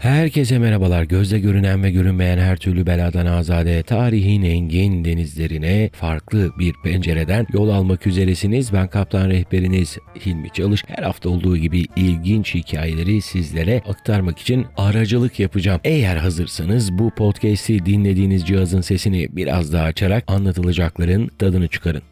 Herkese merhabalar. Gözle görünen ve görünmeyen her türlü beladan azade, tarihin engin denizlerine farklı bir pencereden yol almak üzeresiniz. Ben kaptan rehberiniz Hilmi Çalış. Her hafta olduğu gibi ilginç hikayeleri sizlere aktarmak için aracılık yapacağım. Eğer hazırsanız bu podcast'i dinlediğiniz cihazın sesini biraz daha açarak anlatılacakların tadını çıkarın.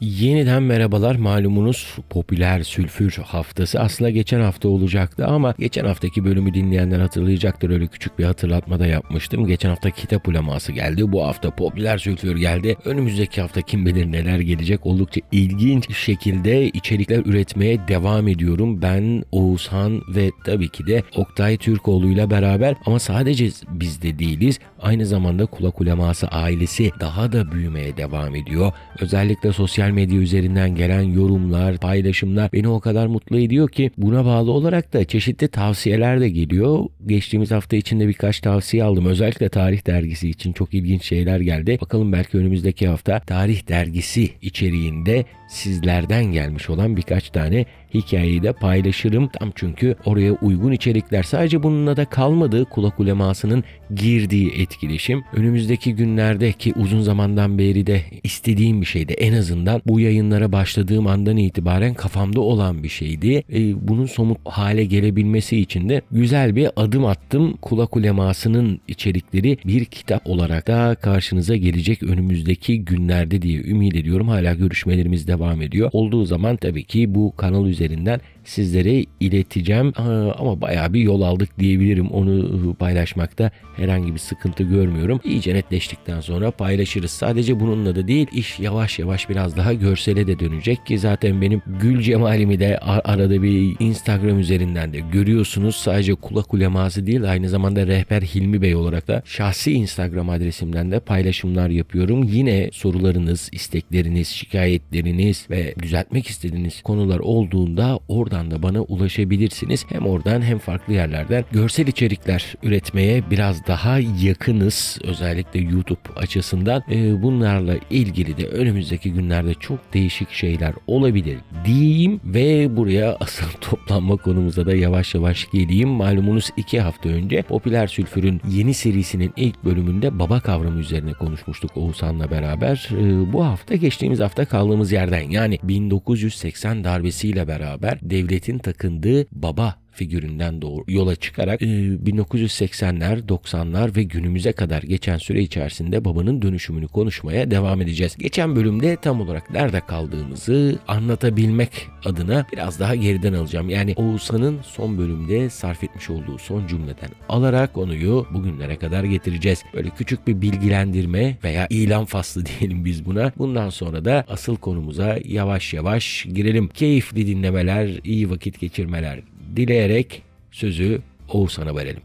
Yeniden merhabalar malumunuz popüler sülfür haftası aslında geçen hafta olacaktı ama geçen haftaki bölümü dinleyenler hatırlayacaktır öyle küçük bir hatırlatma da yapmıştım. Geçen hafta kitap uleması geldi bu hafta popüler sülfür geldi. Önümüzdeki hafta kim bilir neler gelecek oldukça ilginç şekilde içerikler üretmeye devam ediyorum. Ben Oğuzhan ve tabii ki de Oktay Türkoğlu ile beraber ama sadece biz de değiliz. Aynı zamanda kulak uleması ailesi daha da büyümeye devam ediyor. Özellikle sosyal sosyal medya üzerinden gelen yorumlar, paylaşımlar beni o kadar mutlu ediyor ki buna bağlı olarak da çeşitli tavsiyeler de geliyor. Geçtiğimiz hafta içinde birkaç tavsiye aldım. Özellikle Tarih Dergisi için çok ilginç şeyler geldi. Bakalım belki önümüzdeki hafta Tarih Dergisi içeriğinde sizlerden gelmiş olan birkaç tane hikayeyi de paylaşırım. Tam çünkü oraya uygun içerikler sadece bununla da kalmadı kulak ulemasının girdiği etkileşim. Önümüzdeki günlerde ki uzun zamandan beri de istediğim bir şeydi. En azından bu yayınlara başladığım andan itibaren kafamda olan bir şeydi. E, bunun somut hale gelebilmesi için de güzel bir adım attım. Kulak ulemasının içerikleri bir kitap olarak da karşınıza gelecek önümüzdeki günlerde diye ümit ediyorum. Hala görüşmelerimiz devam ediyor. Olduğu zaman tabii ki bu kanal üzerinden sizlere ileteceğim ama bayağı bir yol aldık diyebilirim. Onu paylaşmakta herhangi bir sıkıntı görmüyorum. İyice netleştikten sonra paylaşırız. Sadece bununla da değil iş yavaş yavaş biraz daha görsele de dönecek ki zaten benim gül cemalimi de arada bir Instagram üzerinden de görüyorsunuz. Sadece kulak uleması değil aynı zamanda rehber Hilmi Bey olarak da şahsi Instagram adresimden de paylaşımlar yapıyorum. Yine sorularınız, istekleriniz, şikayetleriniz ve düzeltmek istediğiniz konular olduğunda oradan oradan da bana ulaşabilirsiniz. Hem oradan hem farklı yerlerden görsel içerikler üretmeye biraz daha yakınız. Özellikle YouTube açısından. E, bunlarla ilgili de önümüzdeki günlerde çok değişik şeyler olabilir diyeyim ve buraya asıl toplanma konumuza da yavaş yavaş geleyim. Malumunuz iki hafta önce Popüler Sülfür'ün yeni serisinin ilk bölümünde baba kavramı üzerine konuşmuştuk Oğuzhan'la beraber. E, bu hafta geçtiğimiz hafta kaldığımız yerden yani 1980 darbesiyle beraber devletin takındığı baba figüründen doğru yola çıkarak 1980'ler, e, 90'lar ve günümüze kadar geçen süre içerisinde babanın dönüşümünü konuşmaya devam edeceğiz. Geçen bölümde tam olarak nerede kaldığımızı anlatabilmek adına biraz daha geriden alacağım. Yani Oğuzhan'ın son bölümde sarf etmiş olduğu son cümleden alarak konuyu bugünlere kadar getireceğiz. Böyle küçük bir bilgilendirme veya ilan faslı diyelim biz buna. Bundan sonra da asıl konumuza yavaş yavaş girelim. Keyifli dinlemeler, iyi vakit geçirmeler dileyerek sözü Oğuzhan'a verelim.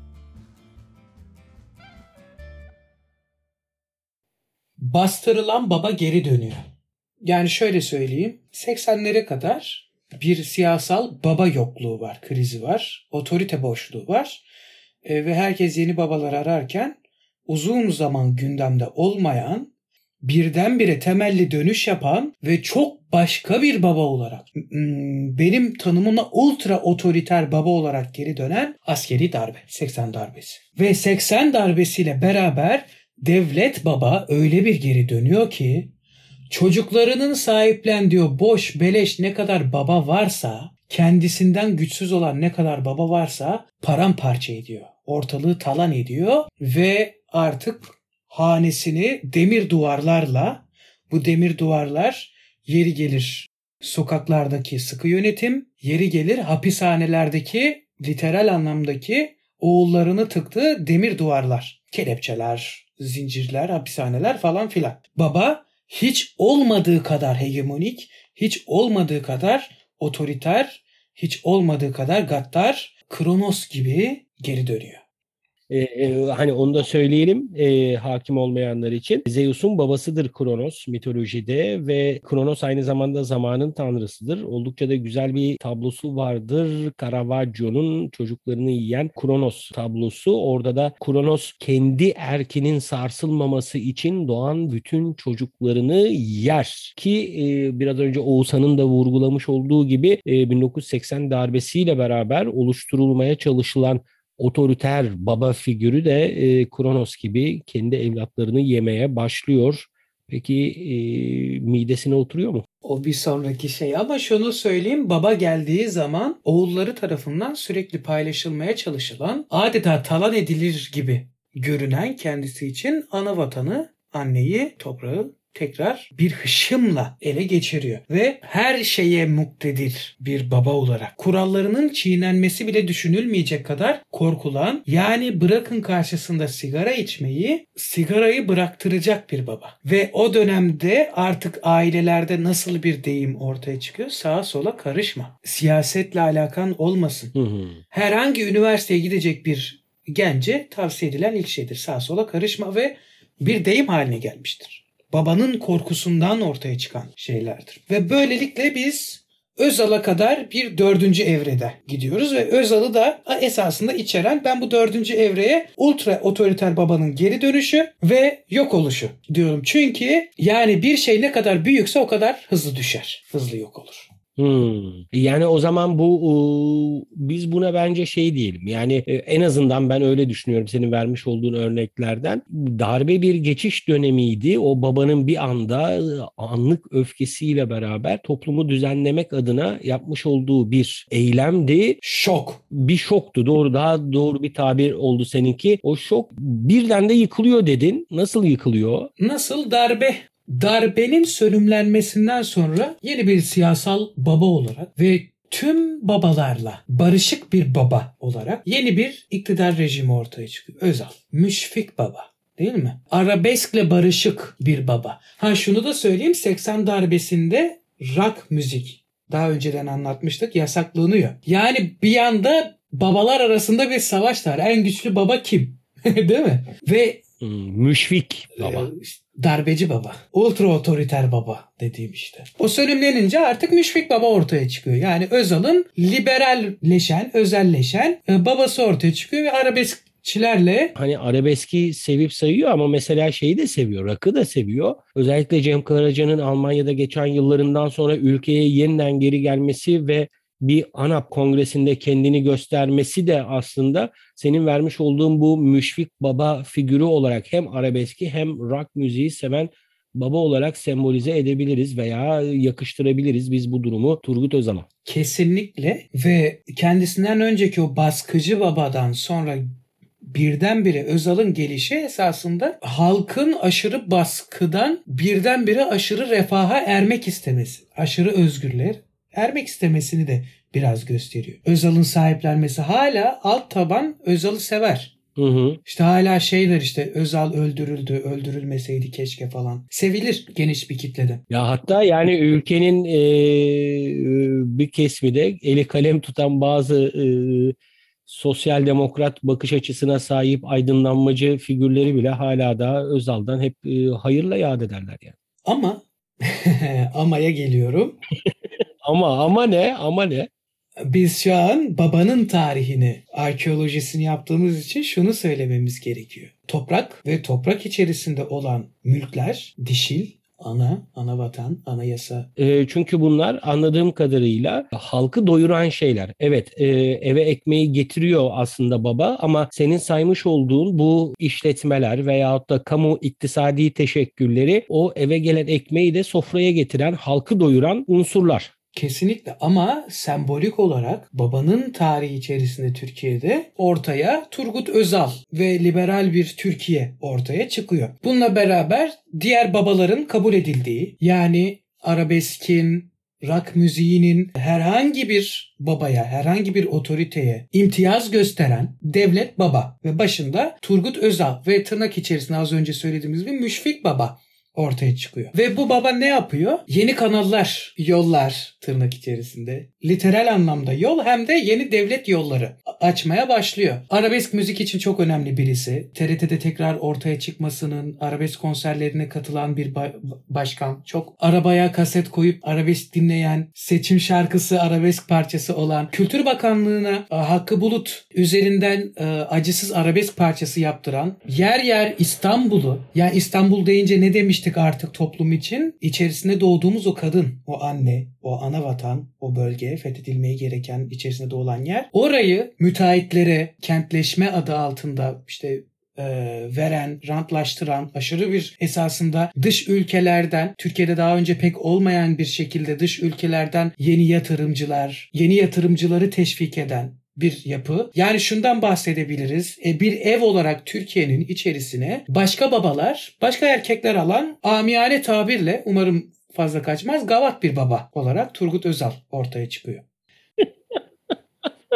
Bastırılan baba geri dönüyor. Yani şöyle söyleyeyim. 80'lere kadar bir siyasal baba yokluğu var, krizi var, otorite boşluğu var. E, ve herkes yeni babalar ararken uzun zaman gündemde olmayan birdenbire temelli dönüş yapan ve çok başka bir baba olarak benim tanımına ultra otoriter baba olarak geri dönen askeri darbe 80 darbesi. Ve 80 darbesiyle beraber devlet baba öyle bir geri dönüyor ki çocuklarının sahiplendiği boş beleş ne kadar baba varsa kendisinden güçsüz olan ne kadar baba varsa paramparça ediyor. Ortalığı talan ediyor ve artık hanesini demir duvarlarla bu demir duvarlar yeri gelir sokaklardaki sıkı yönetim, yeri gelir hapishanelerdeki literal anlamdaki oğullarını tıktığı demir duvarlar, kelepçeler, zincirler, hapishaneler falan filan. Baba hiç olmadığı kadar hegemonik, hiç olmadığı kadar otoriter, hiç olmadığı kadar gaddar, Kronos gibi geri dönüyor. E, e, hani onu da söyleyelim e, hakim olmayanlar için. Zeus'un babasıdır Kronos mitolojide ve Kronos aynı zamanda zamanın tanrısıdır. Oldukça da güzel bir tablosu vardır. Caravaggio'nun çocuklarını yiyen Kronos tablosu. Orada da Kronos kendi erkinin sarsılmaması için doğan bütün çocuklarını yer. Ki e, biraz önce Oğuzhan'ın da vurgulamış olduğu gibi e, 1980 darbesiyle beraber oluşturulmaya çalışılan otoriter baba figürü de e, Kronos gibi kendi evlatlarını yemeye başlıyor. Peki e, midesine oturuyor mu? O bir sonraki şey ama şunu söyleyeyim baba geldiği zaman oğulları tarafından sürekli paylaşılmaya çalışılan adeta talan edilir gibi görünen kendisi için ana vatanı anneyi toprağı tekrar bir hışımla ele geçiriyor ve her şeye muktedir bir baba olarak. Kurallarının çiğnenmesi bile düşünülmeyecek kadar korkulan yani bırakın karşısında sigara içmeyi sigarayı bıraktıracak bir baba. Ve o dönemde artık ailelerde nasıl bir deyim ortaya çıkıyor? Sağa sola karışma. Siyasetle alakan olmasın. Hı hı. herhangi üniversiteye gidecek bir gence tavsiye edilen ilk şeydir. Sağa sola karışma ve bir deyim haline gelmiştir babanın korkusundan ortaya çıkan şeylerdir. Ve böylelikle biz Özal'a kadar bir dördüncü evrede gidiyoruz ve Özal'ı da esasında içeren ben bu dördüncü evreye ultra otoriter babanın geri dönüşü ve yok oluşu diyorum. Çünkü yani bir şey ne kadar büyükse o kadar hızlı düşer. Hızlı yok olur. Hmm. Yani o zaman bu biz buna bence şey diyelim. Yani e, en azından ben öyle düşünüyorum senin vermiş olduğun örneklerden. Darbe bir geçiş dönemiydi. O babanın bir anda ıı, anlık öfkesiyle beraber toplumu düzenlemek adına yapmış olduğu bir eylemdi. Şok. Bir şoktu. Doğru daha doğru bir tabir oldu seninki. O şok birden de yıkılıyor dedin. Nasıl yıkılıyor? Nasıl darbe darbenin sönümlenmesinden sonra yeni bir siyasal baba olarak ve tüm babalarla barışık bir baba olarak yeni bir iktidar rejimi ortaya çıkıyor. Özal. Müşfik baba. Değil mi? Arabeskle barışık bir baba. Ha şunu da söyleyeyim 80 darbesinde rock müzik daha önceden anlatmıştık yasaklanıyor. Yani bir yanda babalar arasında bir savaş var. En güçlü baba kim? Değil mi? Ve Hmm, müşfik baba. ee, işte darbeci baba. Ultra otoriter baba dediğim işte. O sönümlenince artık müşfik baba ortaya çıkıyor. Yani Özal'ın liberalleşen, özelleşen e, babası ortaya çıkıyor ve arabeskçilerle hani arabeski sevip sayıyor ama mesela şeyi de seviyor, rakı da seviyor. Özellikle Cem Karaca'nın Almanya'da geçen yıllarından sonra ülkeye yeniden geri gelmesi ve bir ANAP kongresinde kendini göstermesi de aslında senin vermiş olduğun bu müşfik baba figürü olarak hem arabeski hem rock müziği seven baba olarak sembolize edebiliriz veya yakıştırabiliriz biz bu durumu Turgut Özal'a. kesinlikle ve kendisinden önceki o baskıcı babadan sonra birdenbire Özal'ın gelişi esasında halkın aşırı baskıdan birdenbire aşırı refaha ermek istemesi, aşırı özgürler ermek istemesini de biraz gösteriyor. Özal'ın sahiplenmesi hala alt taban Özal'ı sever. Hı hı. İşte hala şeyler işte Özal öldürüldü, öldürülmeseydi keşke falan. Sevilir geniş bir kitlede. Ya hatta yani ülkenin e, bir kesimi de eli kalem tutan bazı e, sosyal demokrat bakış açısına sahip aydınlanmacı figürleri bile hala da Özal'dan hep e, hayırla yad ederler yani. Ama amaya geliyorum. Ama ama ne? Ama ne? Biz şu an babanın tarihini, arkeolojisini yaptığımız için şunu söylememiz gerekiyor. Toprak ve toprak içerisinde olan mülkler dişil, ana, ana vatan, anayasa. E, çünkü bunlar anladığım kadarıyla halkı doyuran şeyler. Evet e, eve ekmeği getiriyor aslında baba ama senin saymış olduğun bu işletmeler veyahut da kamu iktisadi teşekkülleri o eve gelen ekmeği de sofraya getiren, halkı doyuran unsurlar. Kesinlikle ama sembolik olarak babanın tarihi içerisinde Türkiye'de ortaya Turgut Özal ve liberal bir Türkiye ortaya çıkıyor. Bununla beraber diğer babaların kabul edildiği yani arabeskin, rock müziğinin herhangi bir babaya, herhangi bir otoriteye imtiyaz gösteren devlet baba ve başında Turgut Özal ve tırnak içerisinde az önce söylediğimiz gibi müşfik baba ortaya çıkıyor. Ve bu baba ne yapıyor? Yeni kanallar, yollar tırnak içerisinde. Literal anlamda yol hem de yeni devlet yolları açmaya başlıyor. Arabesk müzik için çok önemli birisi. TRT'de tekrar ortaya çıkmasının, arabesk konserlerine katılan bir ba- başkan. Çok arabaya kaset koyup arabesk dinleyen, seçim şarkısı arabesk parçası olan, Kültür Bakanlığı'na e, Hakkı Bulut üzerinden e, acısız arabesk parçası yaptıran, yer yer İstanbul'u, yani İstanbul deyince ne demiştik artık toplum için? İçerisinde doğduğumuz o kadın, o anne, o ana vatan, o bölge fethedilmeye gereken içerisinde doğulan yer. Orayı müteahhitlere kentleşme adı altında işte e, veren, rantlaştıran, aşırı bir esasında dış ülkelerden, Türkiye'de daha önce pek olmayan bir şekilde dış ülkelerden yeni yatırımcılar, yeni yatırımcıları teşvik eden bir yapı. Yani şundan bahsedebiliriz. E, bir ev olarak Türkiye'nin içerisine başka babalar, başka erkekler alan amiyane tabirle umarım fazla kaçmaz gavat bir baba olarak Turgut Özal ortaya çıkıyor.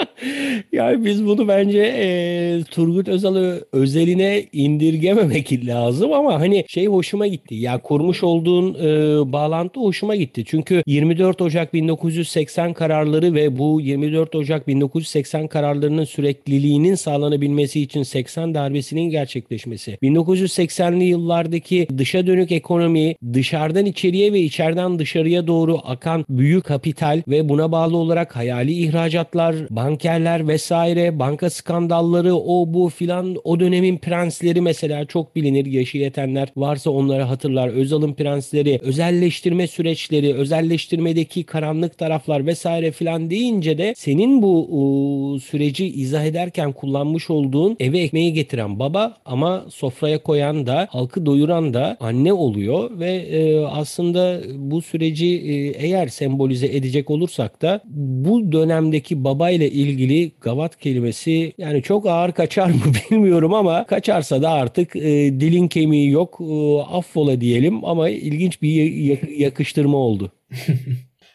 yani biz bunu bence e, Turgut Özal'ı özeline indirgememek lazım ama hani şey hoşuma gitti. Ya kurmuş olduğun e, bağlantı hoşuma gitti. Çünkü 24 Ocak 1980 kararları ve bu 24 Ocak 1980 kararlarının sürekliliğinin sağlanabilmesi için 80 darbesinin gerçekleşmesi. 1980'li yıllardaki dışa dönük ekonomi, dışarıdan içeriye ve içeriden dışarıya doğru akan büyük kapital ve buna bağlı olarak hayali ihracatlar, bankerler vesaire, banka skandalları, o bu filan o dönemin prensleri mesela çok bilinir. Yaşı yetenler varsa onları hatırlar. Özal'ın prensleri, özelleştirme süreçleri, özelleştirmedeki karanlık taraflar vesaire filan deyince de senin bu o, süreci izah ederken kullanmış olduğun eve ekmeği getiren baba ama sofraya koyan da halkı doyuran da anne oluyor ve e, aslında bu süreci e, eğer sembolize edecek olursak da bu dönemdeki baba ile ilgili gavat kelimesi yani çok ağır kaçar mı bilmiyorum ama kaçarsa da artık e, dilin kemiği yok e, affola diyelim ama ilginç bir yakıştırma oldu.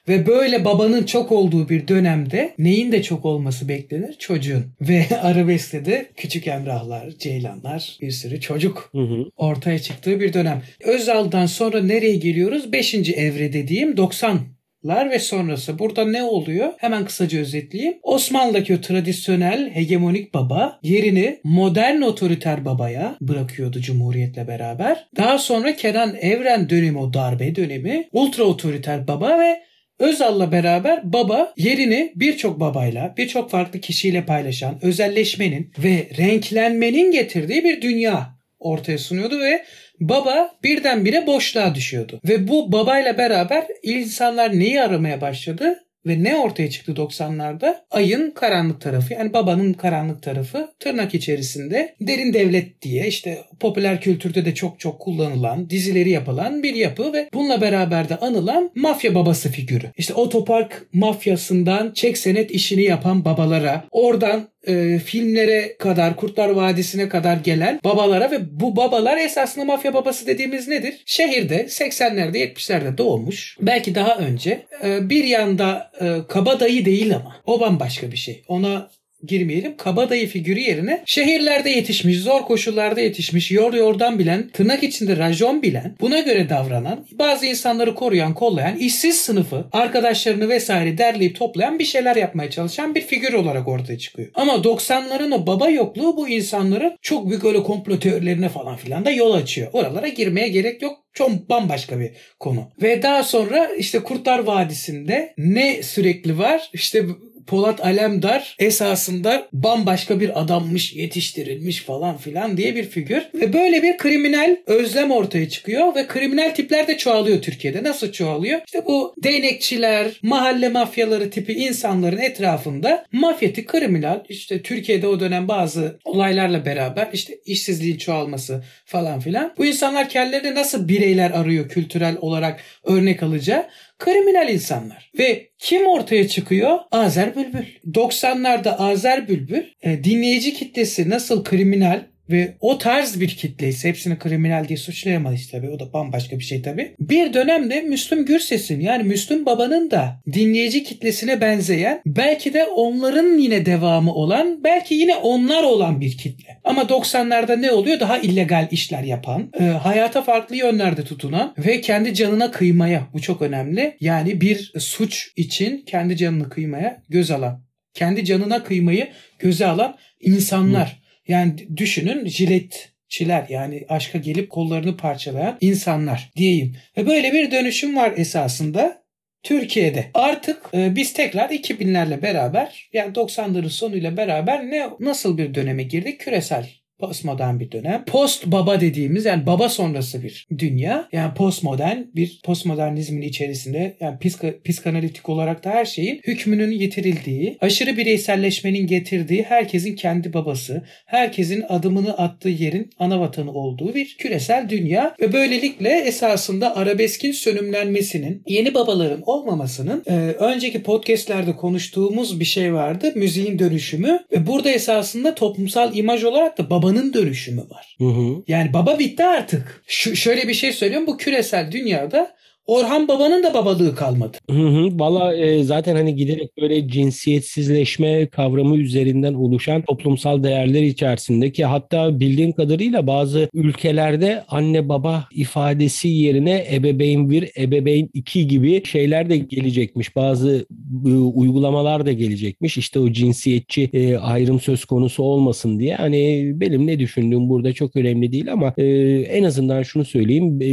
Ve böyle babanın çok olduğu bir dönemde neyin de çok olması beklenir? Çocuğun. Ve arabeskte de küçük emrahlar, ceylanlar, bir sürü çocuk hı hı. ortaya çıktığı bir dönem. Özal'dan sonra nereye geliyoruz? Beşinci evre dediğim 90 lar ve sonrası. Burada ne oluyor? Hemen kısaca özetleyeyim. Osmanlı'daki o tradisyonel hegemonik baba yerini modern otoriter babaya bırakıyordu Cumhuriyet'le beraber. Daha sonra Kenan Evren dönemi o darbe dönemi ultra otoriter baba ve Özal'la beraber baba yerini birçok babayla, birçok farklı kişiyle paylaşan özelleşmenin ve renklenmenin getirdiği bir dünya ortaya sunuyordu ve baba birdenbire boşluğa düşüyordu. Ve bu babayla beraber insanlar neyi aramaya başladı? Ve ne ortaya çıktı 90'larda? Ayın karanlık tarafı yani babanın karanlık tarafı tırnak içerisinde derin devlet diye işte popüler kültürde de çok çok kullanılan dizileri yapılan bir yapı ve bununla beraber de anılan mafya babası figürü. İşte otopark mafyasından çek senet işini yapan babalara oradan e, filmlere kadar, Kurtlar Vadisi'ne kadar gelen babalara ve bu babalar esasında mafya babası dediğimiz nedir? Şehirde 80'lerde 70'lerde doğmuş. Belki daha önce e, bir yanda e, kabadayı değil ama o bambaşka bir şey. Ona girmeyelim. Kabadayı figürü yerine şehirlerde yetişmiş, zor koşullarda yetişmiş, yor yordan bilen, tırnak içinde rajon bilen, buna göre davranan, bazı insanları koruyan, kollayan, işsiz sınıfı, arkadaşlarını vesaire derleyip toplayan bir şeyler yapmaya çalışan bir figür olarak ortaya çıkıyor. Ama 90'ların o baba yokluğu bu insanların çok büyük öyle komplo teorilerine falan filan da yol açıyor. Oralara girmeye gerek yok. Çok bambaşka bir konu. Ve daha sonra işte Kurtlar Vadisi'nde ne sürekli var? İşte Polat Alemdar esasında bambaşka bir adammış, yetiştirilmiş falan filan diye bir figür. Ve böyle bir kriminal özlem ortaya çıkıyor ve kriminal tipler de çoğalıyor Türkiye'de. Nasıl çoğalıyor? İşte bu değnekçiler, mahalle mafyaları tipi insanların etrafında mafyatik kriminal işte Türkiye'de o dönem bazı olaylarla beraber işte işsizliğin çoğalması falan filan. Bu insanlar kendilerini nasıl bireyler arıyor kültürel olarak örnek alacağı kriminal insanlar. Ve kim ortaya çıkıyor? Azer Bülbül. 90'larda Azer Bülbül e, dinleyici kitlesi nasıl kriminal ve o tarz bir kitle hepsini kriminal diye suçlayamayız tabii. O da bambaşka bir şey tabii. Bir dönemde Müslüm Gürses'in yani Müslüm Baba'nın da dinleyici kitlesine benzeyen belki de onların yine devamı olan belki yine onlar olan bir kitle. Ama 90'larda ne oluyor? Daha illegal işler yapan, e, hayata farklı yönlerde tutunan ve kendi canına kıymaya bu çok önemli. Yani bir suç için kendi canını kıymaya göz alan, kendi canına kıymayı göze alan insanlar. Hı yani düşünün jiletçiler yani aşka gelip kollarını parçalayan insanlar diyeyim. Ve böyle bir dönüşüm var esasında. Türkiye'de artık e, biz tekrar 2000'lerle beraber yani 90'ların sonuyla beraber ne nasıl bir döneme girdik? Küresel postmodern bir dönem. Post baba dediğimiz yani baba sonrası bir dünya. Yani postmodern bir postmodernizmin içerisinde yani psika, psikanalitik olarak da her şeyin hükmünün yitirildiği, aşırı bireyselleşmenin getirdiği herkesin kendi babası, herkesin adımını attığı yerin ana vatanı olduğu bir küresel dünya ve böylelikle esasında arabeskin sönümlenmesinin, yeni babaların olmamasının e, önceki podcastlerde konuştuğumuz bir şey vardı. Müziğin dönüşümü ve burada esasında toplumsal imaj olarak da babanın babanın dönüşümü var. Hı hı. Yani baba bitti artık. Şu, şöyle bir şey söylüyorum bu küresel dünyada Orhan Baba'nın da babalığı kalmadı. Hı hı. Valla e, zaten hani giderek böyle cinsiyetsizleşme kavramı üzerinden oluşan toplumsal değerler içerisindeki hatta bildiğim kadarıyla bazı ülkelerde anne baba ifadesi yerine ebeveyn bir, ebeveyn iki gibi şeyler de gelecekmiş. Bazı e, uygulamalar da gelecekmiş. İşte o cinsiyetçi e, ayrım söz konusu olmasın diye. Hani benim ne düşündüğüm burada çok önemli değil ama e, en azından şunu söyleyeyim. E,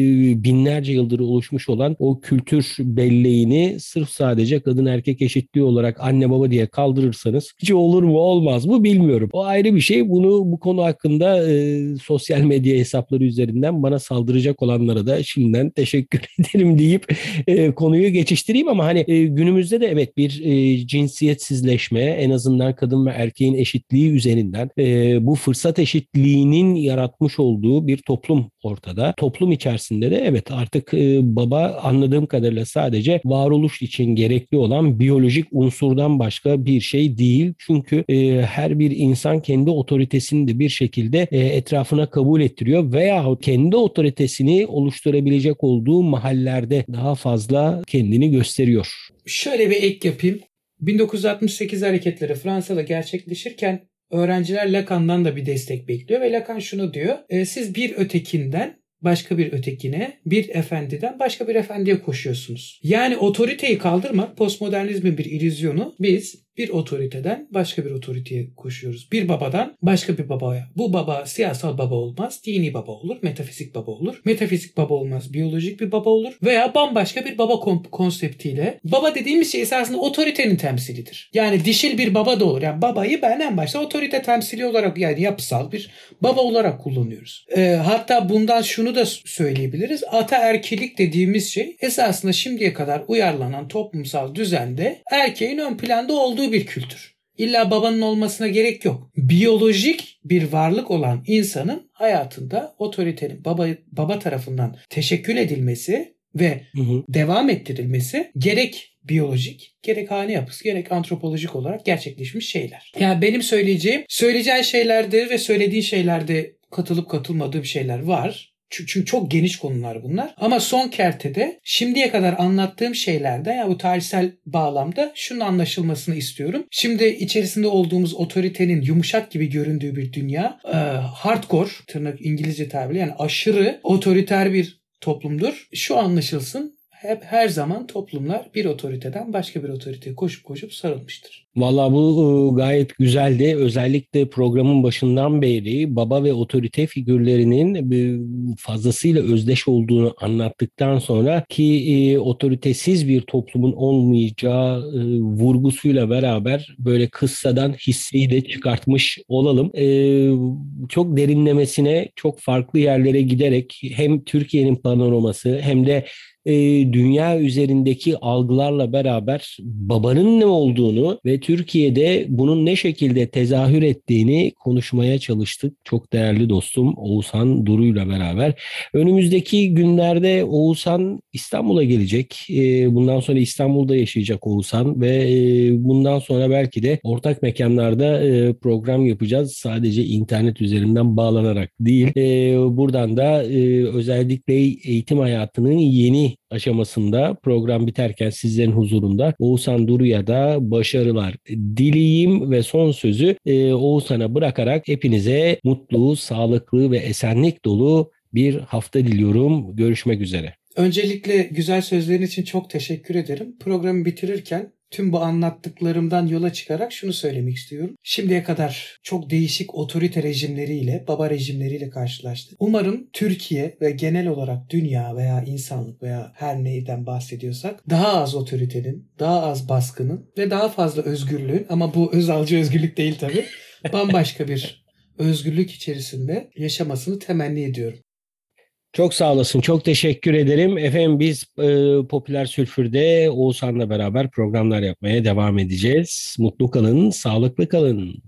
binlerce yıldır oluşmuş olan olan o kültür belleğini sırf sadece kadın erkek eşitliği olarak anne baba diye kaldırırsanız hiç olur mu olmaz mı bilmiyorum. O ayrı bir şey. Bunu bu konu hakkında e, sosyal medya hesapları üzerinden bana saldıracak olanlara da şimdiden teşekkür ederim deyip e, konuyu geçiştireyim ama hani e, günümüzde de evet bir e, cinsiyetsizleşme en azından kadın ve erkeğin eşitliği üzerinden e, bu fırsat eşitliğinin yaratmış olduğu bir toplum ortada. Toplum içerisinde de evet artık e, baba anladığım kadarıyla sadece varoluş için gerekli olan biyolojik unsurdan başka bir şey değil. Çünkü e, her bir insan kendi otoritesini de bir şekilde e, etrafına kabul ettiriyor veya kendi otoritesini oluşturabilecek olduğu mahallerde daha fazla kendini gösteriyor. Şöyle bir ek yapayım. 1968 hareketleri Fransa'da gerçekleşirken öğrenciler Lacan'dan da bir destek bekliyor ve Lacan şunu diyor. E, siz bir ötekinden başka bir ötekine, bir efendiden başka bir efendiye koşuyorsunuz. Yani otoriteyi kaldırmak postmodernizmin bir illüzyonu. Biz bir otoriteden başka bir otoriteye koşuyoruz. Bir babadan başka bir babaya. Bu baba siyasal baba olmaz, dini baba olur, metafizik baba olur. Metafizik baba olmaz, biyolojik bir baba olur veya bambaşka bir baba konseptiyle. Baba dediğimiz şey esasında otoritenin temsilidir. Yani dişil bir baba da olur. Yani babayı ben en başta otorite temsili olarak yani yapısal bir baba olarak kullanıyoruz. E, hatta bundan şunu da söyleyebiliriz. Ataerkilik dediğimiz şey esasında şimdiye kadar uyarlanan toplumsal düzende erkeğin ön planda olduğu bir kültür. İlla babanın olmasına gerek yok. Biyolojik bir varlık olan insanın hayatında otoritenin baba, baba tarafından teşekkül edilmesi ve hı hı. devam ettirilmesi gerek biyolojik, gerek hane yapısı, gerek antropolojik olarak gerçekleşmiş şeyler. Yani benim söyleyeceğim, söyleyeceğin şeylerde ve söylediğin şeylerde katılıp katılmadığım şeyler var. Çünkü çok geniş konular bunlar. Ama son kertede şimdiye kadar anlattığım şeylerde ya yani bu tarihsel bağlamda şunun anlaşılmasını istiyorum. Şimdi içerisinde olduğumuz otoritenin yumuşak gibi göründüğü bir dünya e, hardcore tırnak İngilizce tabiri yani aşırı otoriter bir toplumdur. Şu anlaşılsın hep her zaman toplumlar bir otoriteden başka bir otoriteye koşup koşup sarılmıştır. Valla bu e, gayet güzeldi. Özellikle programın başından beri baba ve otorite figürlerinin fazlasıyla özdeş olduğunu anlattıktan sonra ki e, otoritesiz bir toplumun olmayacağı vurgusuyla beraber böyle kıssadan hisseyi de çıkartmış olalım. Çok derinlemesine çok farklı yerlere giderek hem Türkiye'nin panoraması hem de dünya üzerindeki algılarla beraber babanın ne olduğunu ve Türkiye'de bunun ne şekilde tezahür ettiğini konuşmaya çalıştık. Çok değerli dostum Oğuzhan Duru'yla beraber. Önümüzdeki günlerde Oğuzhan İstanbul'a gelecek. Ee, bundan sonra İstanbul'da yaşayacak Oğuzhan ve e, bundan sonra belki de ortak mekanlarda e, program yapacağız. Sadece internet üzerinden bağlanarak değil. E, buradan da özellikle eğitim hayatının yeni aşamasında program biterken sizlerin huzurunda Oğuzhan Duru'ya da başarılar dileyim ve son sözü Oğuzhan'a bırakarak hepinize mutlu, sağlıklı ve esenlik dolu bir hafta diliyorum. Görüşmek üzere. Öncelikle güzel sözlerin için çok teşekkür ederim. Programı bitirirken tüm bu anlattıklarımdan yola çıkarak şunu söylemek istiyorum. Şimdiye kadar çok değişik otorite rejimleriyle, baba rejimleriyle karşılaştık. Umarım Türkiye ve genel olarak dünya veya insanlık veya her neyden bahsediyorsak daha az otoritenin, daha az baskının ve daha fazla özgürlüğün ama bu özalcı özgürlük değil tabii. Bambaşka bir özgürlük içerisinde yaşamasını temenni ediyorum. Çok sağ olasın. Çok teşekkür ederim. Efendim biz e, Popüler Sülfür'de Oğuzhan'la beraber programlar yapmaya devam edeceğiz. Mutlu kalın, sağlıklı kalın.